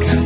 가까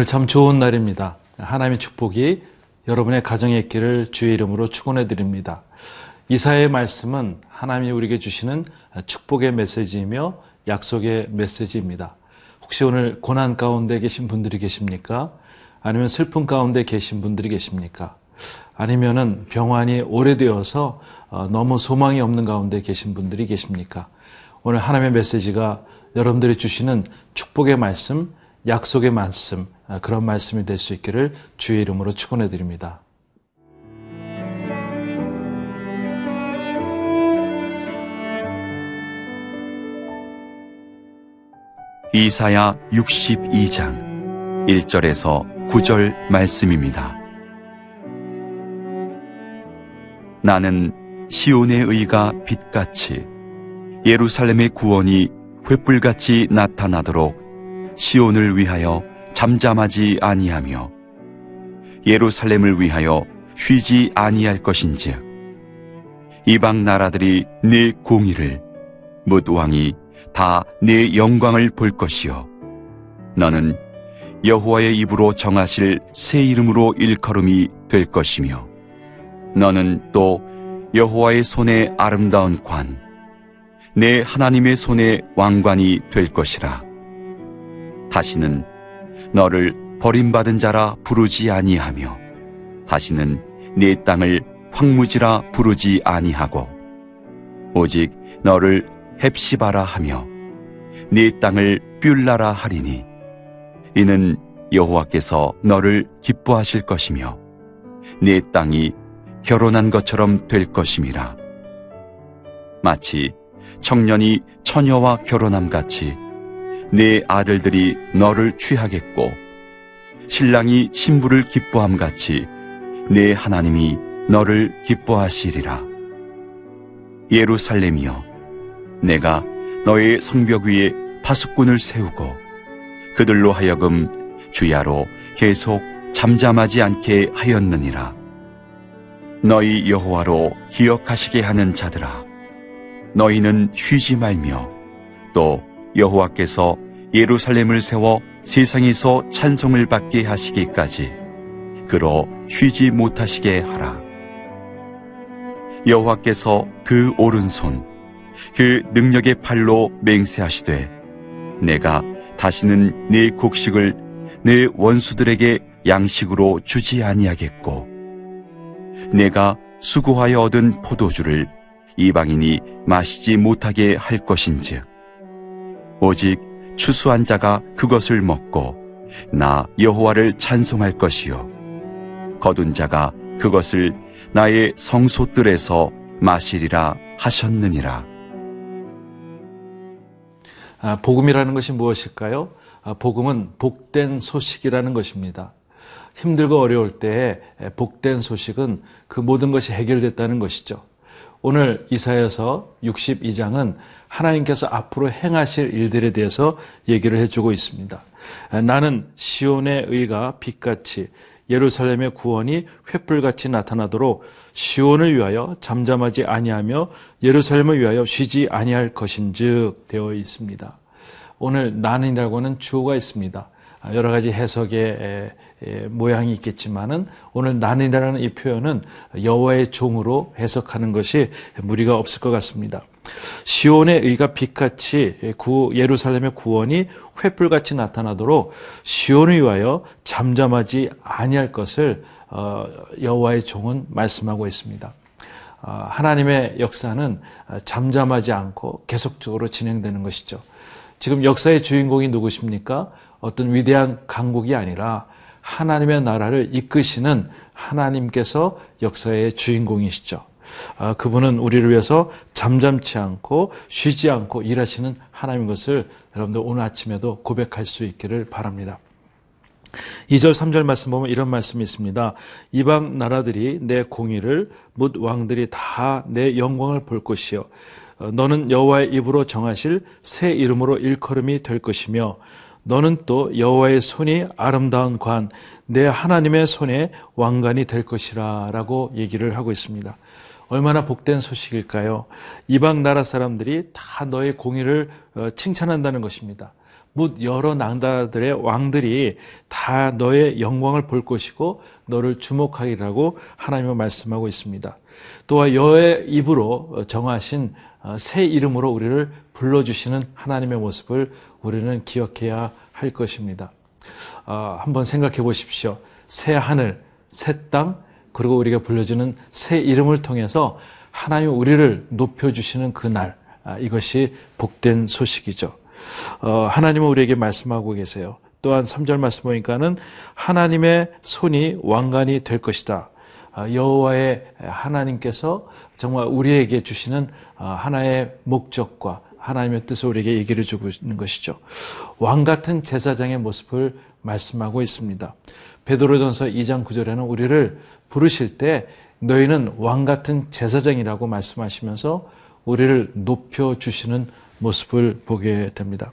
오늘 참 좋은 날입니다. 하나님의 축복이 여러분의 가정에 있기를 주의 이름으로 축원해 드립니다. 이사의 말씀은 하나님이 우리에게 주시는 축복의 메시지이며 약속의 메시지입니다. 혹시 오늘 고난 가운데 계신 분들이 계십니까? 아니면 슬픔 가운데 계신 분들이 계십니까? 아니면은 병환이 오래되어서 어, 너무 소망이 없는 가운데 계신 분들이 계십니까? 오늘 하나님의 메시지가 여러분들이 주시는 축복의 말씀, 약속의 말씀, 아, 그런 말씀이 될 수 있기를 주의 이름으로 축원해 드립니다. 이사야 62장 1절에서 9절 말씀입니다. 나는 시온의 의가 빛같이 예루살렘의 구원이 횃불같이 나타나도록 시온을 위하여 잠잠하지 아니하며 예루살렘을 위하여 쉬지 아니할 것인즉 이방 나라들이 내 공의를 뭇 왕이 다내 영광을 볼 것이요 너는 여호와의 입으로 정하실 새 이름으로 일컬음이 될 것이며 너는 또 여호와의 손에 아름다운 관, 내 하나님의 손에 왕관이 될 것이라. 다시는 너를 버림받은 자라 부르지 아니하며, 다시는 내 땅을 황무지라 부르지 아니하고, 오직 너를 헵시바라 하며, 네 땅을 뷸라라 하리니, 이는 여호와께서 너를 기뻐하실 것이며, 네 땅이 결혼한 것처럼 될 것임이라. 마치 청년이 처녀와 결혼함 같이 내 아들들이 너를 취하겠고 신랑이 신부를 기뻐함 같이 내 하나님이 너를 기뻐하시리라. 예루살렘이여 내가 너의 성벽 위에 파수꾼을 세우고 그들로 하여금 주야로 계속 잠잠하지 않게 하였느니라. 너희 여호와로 기억하시게 하는 자들아 너희는 쉬지 말며 또 여호와께서 예루살렘을 세워 세상에서 찬송을 받게 하시기까지. 그로 쉬지 못하시게 하라. 여호와께서 그 오른손 그 능력의 팔로 맹세하시되 내가 다시는 내 곡식을 내 원수들에게 양식으로 주지 아니하겠고 내가 수고하여 얻은 포도주를 이방인이 마시지 못하게 할 것인즉 오직 추수한 자가 그것을 먹고 나 여호와를 찬송할 것이요 거둔 자가 그것을 나의 성소들에서 마시리라 하셨느니라 아, 복음이라는 것이 무엇일까요? 아, 복음은 복된 소식이라는 것입니다. 힘들고 어려울 때에 복된 소식은 그 모든 것이 해결됐다는 것이죠. 오늘 이사여서 62장은 하나님께서 앞으로 행하실 일들에 대해서 얘기를 해주고 있습니다. 나는 시온의 의가 빛같이 예루살렘의 구원이 횃불같이 나타나도록 시온을 위하여 잠잠하지 아니하며 예루살렘을 위하여 쉬지 아니할 것인즉 되어 있습니다. 오늘 나는이라고는 주어가 있습니다. 여러 가지 해석의 모양이 있겠지만은 오늘 나는이라는 이 표현은 여호와의 종으로 해석하는 것이 무리가 없을 것 같습니다. 시온의 의가 빛같이 구 예루살렘의 구원이 횃불같이 나타나도록 시온을 위하여 잠잠하지 아니할 것을 어, 여호와의 종은 말씀하고 있습니다. 어, 하나님의 역사는 잠잠하지 않고 계속적으로 진행되는 것이죠. 지금 역사의 주인공이 누구십니까? 어떤 위대한 강국이 아니라 하나님의 나라를 이끄시는 하나님께서 역사의 주인공이시죠. 아, 그분은 우리를 위해서 잠잠치 않고 쉬지 않고 일하시는 하나님인 것을 여러분들 오늘 아침에도 고백할 수 있기를 바랍니다. 2절, 3절 말씀 보면 이런 말씀이 있습니다. 이방 나라들이 내 공의를 묻 왕들이 다 내 영광을 볼 것이요. 어, 너는 여호와의 입으로 정하실 새 이름으로 일컬음이 될 것이며 너는 또 여호와의 손이 아름다운 관, 내 하나님의 손에 왕관이 될 것이라라고 얘기를 하고 있습니다. 얼마나 복된 소식일까요? 이방 나라 사람들이 다 너의 공의를 어, 칭찬한다는 것입니다. 묻 여러 나라들의 왕들이 다 너의 영광을 볼 것이고 너를 주목하리라고 하나님은 말씀하고 있습니다. 또한 여의 입으로 정하신 어, 새 이름으로 우리를 불러주시는 하나님의 모습을 우리는 기억해야 할 것입니다. 어, 한번 생각해 보십시오. 새 하늘, 새 땅, 그리고 우리가 불려주는 새 이름을 통해서 하나님 우리를 높여주시는 그날, 아, 이것이 복된 소식이죠. 어, 하나님은 우리에게 말씀하고 계세요. 또한 3절 말씀 보니까는 하나님의 손이 왕관이 될 것이다. 아, 여호와의 하나님께서 정말 우리에게 주시는 아, 하나의 목적과 하나님의 뜻을 우리에게 얘기를 주고 있는 것이죠. 왕 같은 제사장의 모습을 말씀하고 있습니다. 베드로전서 2장 9절에는 우리를 부르실 때 너희는 왕 같은 제사장이라고 말씀하시면서 우리를 높여 주시는 모습을 보게 됩니다.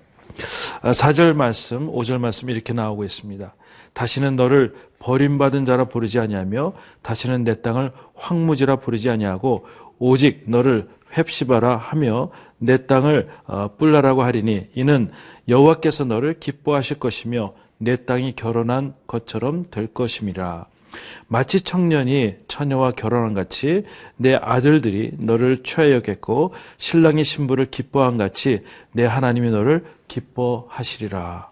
4절 말씀, 5절 말씀 이렇게 나오고 있습니다. 다시는 너를 버림받은 자라 부르지 아니하며 다시는 내 땅을 황무지라 부르지 아니하고 오직 너를 홑시바라 하며 내 땅을 어, 뿔라라고 하리니 이는 여호와께서 너를 기뻐하실 것이며 내 땅이 결혼한 것처럼 될 것임이라. 마치 청년이 처녀와 결혼한 같이 내 아들들이 너를 취하여겠고 신랑이 신부를 기뻐한 같이 내 하나님이 너를 기뻐하시리라.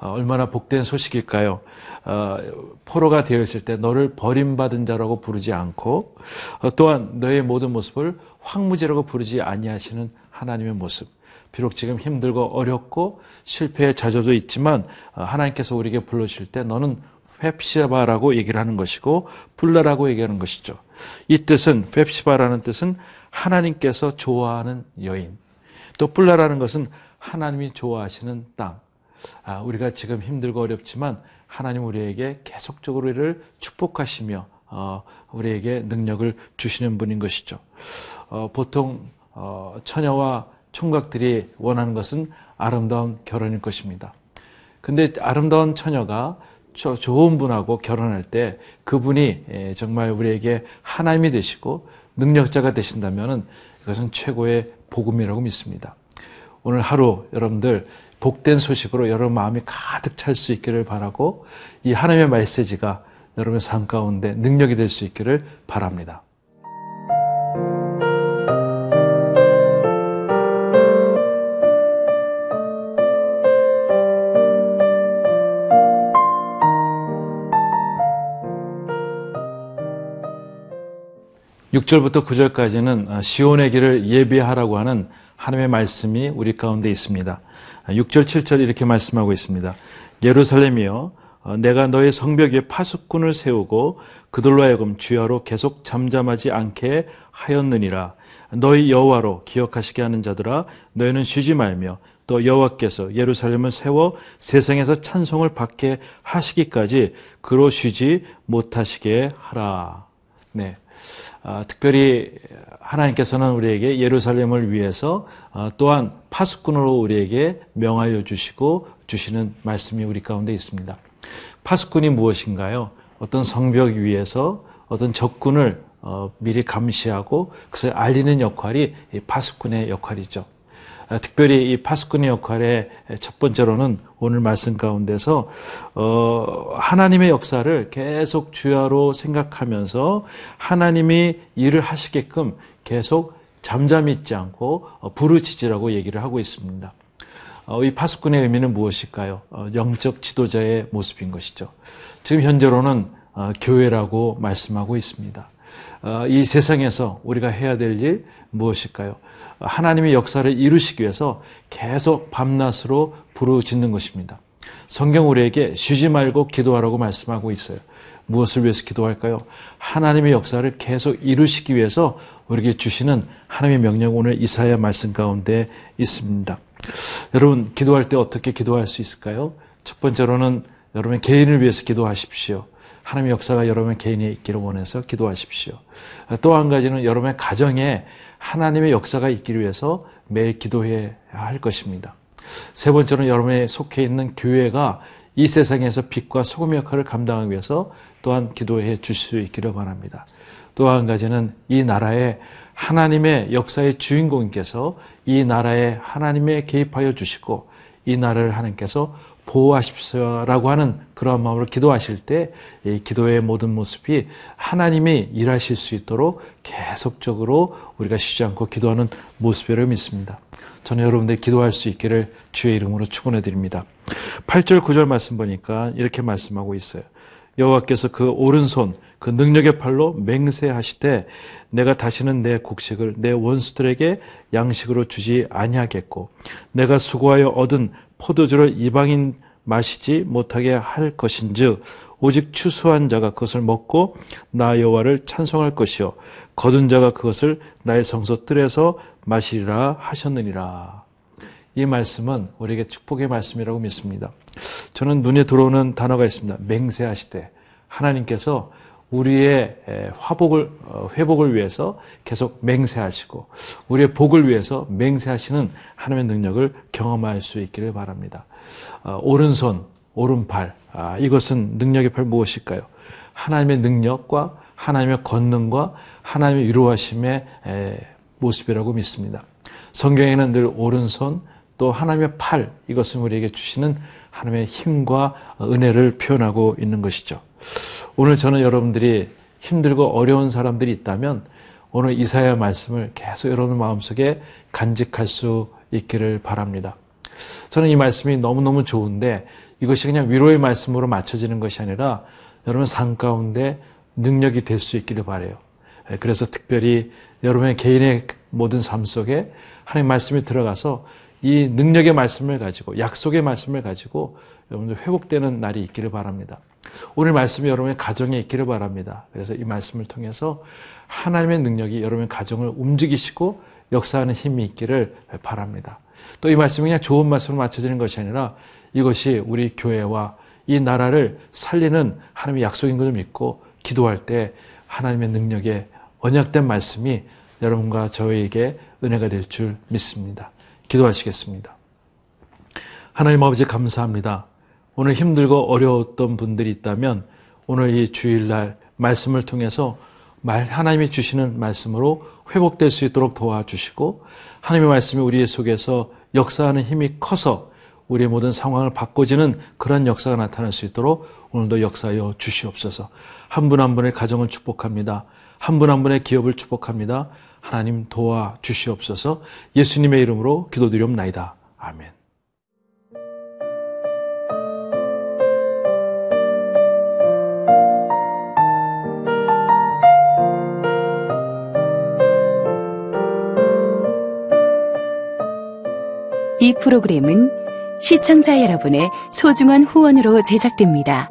어, 얼마나 복된 소식일까요? 어, 포로가 되어 있을 때 너를 버림받은 자라고 부르지 않고 어, 또한 너의 모든 모습을 황무지라고 부르지 아니하시는 하나님의 모습. 비록 지금 힘들고 어렵고 실패의 자조도 있지만 어, 하나님께서 우리에게 불러주실 때 너는 펩시바라고 얘기를 하는 것이고 불라라고 얘기하는 것이죠. 이 뜻은 펩시바라는 뜻은 하나님께서 좋아하는 여인. 또 불라라는 것은 하나님이 좋아하시는 땅. 아, 우리가 지금 힘들고 어렵지만 하나님 우리에게 계속적으로 우리를 축복하시며 어, 우리에게 능력을 주시는 분인 것이죠. 어, 보통 어, 처녀와 총각들이 원하는 것은 아름다운 결혼일 것입니다. 근데 아름다운 처녀가 저 좋은 분하고 결혼할 때 그분이 예, 정말 우리에게 하나님이 되시고 능력자가 되신다면 이것은 최고의 복음이라고 믿습니다. 오늘 하루 여러분들 복된 소식으로 여러분 마음이 가득 찰 수 있기를 바라고 이 하나님의 메시지가 여러분의 삶 가운데 능력이 될 수 있기를 바랍니다. 6절부터 9절까지는 시온의 길을 예비하라고 하는 하나님의 말씀이 우리 가운데 있습니다. 6절, 7절 이렇게 말씀하고 있습니다. 예루살렘이여, 어, 내가 너의 성벽 위에 파수꾼을 세우고 그들로 하여금 주야로 계속 잠잠하지 않게 하였느니라. 너희 여호와로 기억하시게 하는 자들아, 너희는 쉬지 말며 또 여호와께서 예루살렘을 세워 세상에서 찬송을 받게 하시기까지 그로 쉬지 못하시게 하라. 네. 아, 특별히 하나님께서는 우리에게 예루살렘을 위해서 아, 또한 파수꾼으로 우리에게 명하여 주시고 주시는 말씀이 우리 가운데 있습니다. 파수꾼이 무엇인가요? 어떤 성벽 위에서 어떤 적군을 어, 미리 감시하고 그것을 알리는 역할이 파수꾼의 역할이죠. 아, 특별히 이 파수꾼의 역할의 첫 번째로는 오늘 말씀 가운데서 어, 하나님의 역사를 계속 주야로 생각하면서 하나님이 일을 하시게끔 계속 잠잠 있지 않고 어, 부르짖으라고 얘기를 하고 있습니다. 어, 이 파수꾼의 의미는 무엇일까요? 어, 영적 지도자의 모습인 것이죠. 지금 현재로는 어, 교회라고 말씀하고 있습니다. 어, 이 세상에서 우리가 해야 될 일 무엇일까요? 하나님의 역사를 이루시기 위해서 계속 밤낮으로 부르짖는 것입니다. 성경 우리에게 쉬지 말고 기도하라고 말씀하고 있어요. 무엇을 위해서 기도할까요? 하나님의 역사를 계속 이루시기 위해서 우리에게 주시는 하나님의 명령 오늘 이사야 말씀 가운데 있습니다. 여러분 기도할 때 어떻게 기도할 수 있을까요? 첫 번째로는 여러분 개인을 위해서 기도하십시오. 하나님의 역사가 여러분 개인에 있기를 원해서 기도하십시오. 또 한 가지는 여러분의 가정에 하나님의 역사가 있기를 위해서 매일 기도해야 할 것입니다. 세 번째로는 여러분의 속해 있는 교회가 이 세상에서 빛과 소금 역할을 감당하기 위해서 또한 기도해 주실 수 있기를 바랍니다. 또 한 가지는 이 나라에 하나님의 역사의 주인공께서 이 나라에 하나님의 개입하여 주시고 이 나라를 하나님께서 보호하십시오라고 하는 그러한 마음으로 기도하실 때이 기도의 모든 모습이 하나님이 일하실 수 있도록 계속적으로 우리가 쉬지 않고 기도하는 모습이라고 믿습니다. 저는 여러분들 기도할 수 있기를 주의 이름으로 축원해 드립니다. 8절 9절 말씀 보니까 이렇게 말씀하고 있어요. 여호와께서 그 오른손 그 능력의 팔로 맹세하시되 내가 다시는 내 곡식을 내 원수들에게 양식으로 주지 아니하겠고 내가 수고하여 얻은 포도주를 이방인 마시지 못하게 할 것인즉 오직 추수한 자가 그것을 먹고 나 여호와를 찬송할 것이요 거둔 자가 그것을 나의 성소 뜰에서 마시리라 하셨느니라. 이 말씀은 우리에게 축복의 말씀이라고 믿습니다. 저는 눈에 들어오는 단어가 있습니다. 맹세하시되 하나님께서 우리의 화복을 어, 회복을 위해서 계속 맹세하시고 우리의 복을 위해서 맹세하시는 하나님의 능력을 경험할 수 있기를 바랍니다. 어, 오른손, 오른팔 아, 이것은 능력의 팔 무엇일까요? 하나님의 능력과 하나님의 권능과 하나님의 위로하심의 모습이라고 믿습니다. 성경에는 늘 오른손 또 하나님의 팔 이것은 우리에게 주시는 하나님의 힘과 은혜를 표현하고 있는 것이죠. 오늘 저는 여러분들이 힘들고 어려운 사람들이 있다면 오늘 이사야 말씀을 계속 여러분 마음속에 간직할 수 있기를 바랍니다. 저는 이 말씀이 너무너무 좋은데 이것이 그냥 위로의 말씀으로 맞춰지는 것이 아니라 여러분 삶 가운데 능력이 될 수 있기를 바래요. 그래서 특별히 여러분의 개인의 모든 삶 속에 하나님 말씀이 들어가서 이 능력의 말씀을 가지고 약속의 말씀을 가지고 여러분들 회복되는 날이 있기를 바랍니다. 오늘 말씀이 여러분의 가정에 있기를 바랍니다. 그래서 이 말씀을 통해서 하나님의 능력이 여러분의 가정을 움직이시고 역사하는 힘이 있기를 바랍니다. 또 이 말씀이 그냥 좋은 말씀으로 맞춰지는 것이 아니라 이것이 우리 교회와 이 나라를 살리는 하나님의 약속인 것을 믿고 기도할 때 하나님의 능력의 언약된 말씀이 여러분과 저에게 은혜가 될 줄 믿습니다. 기도하시겠습니다. 하나님 아버지 감사합니다. 오늘 힘들고 어려웠던 분들이 있다면 오늘 이 주일날 말씀을 통해서 말 하나님이 주시는 말씀으로 회복될 수 있도록 도와주시고 하나님의 말씀이 우리 속에서 역사하는 힘이 커서 우리의 모든 상황을 바꿔지는 그런 역사가 나타날 수 있도록 오늘도 역사하여 주시옵소서. 한분한 분의 가정을 축복합니다. 한 분한 분의 기업을 축복합니다. 하나님 도와 주시옵소서. 예수님의 이름으로 기도드리옵나이다. 아멘. 이 프로그램은 시청자 여러분의 소중한 후원으로 제작됩니다.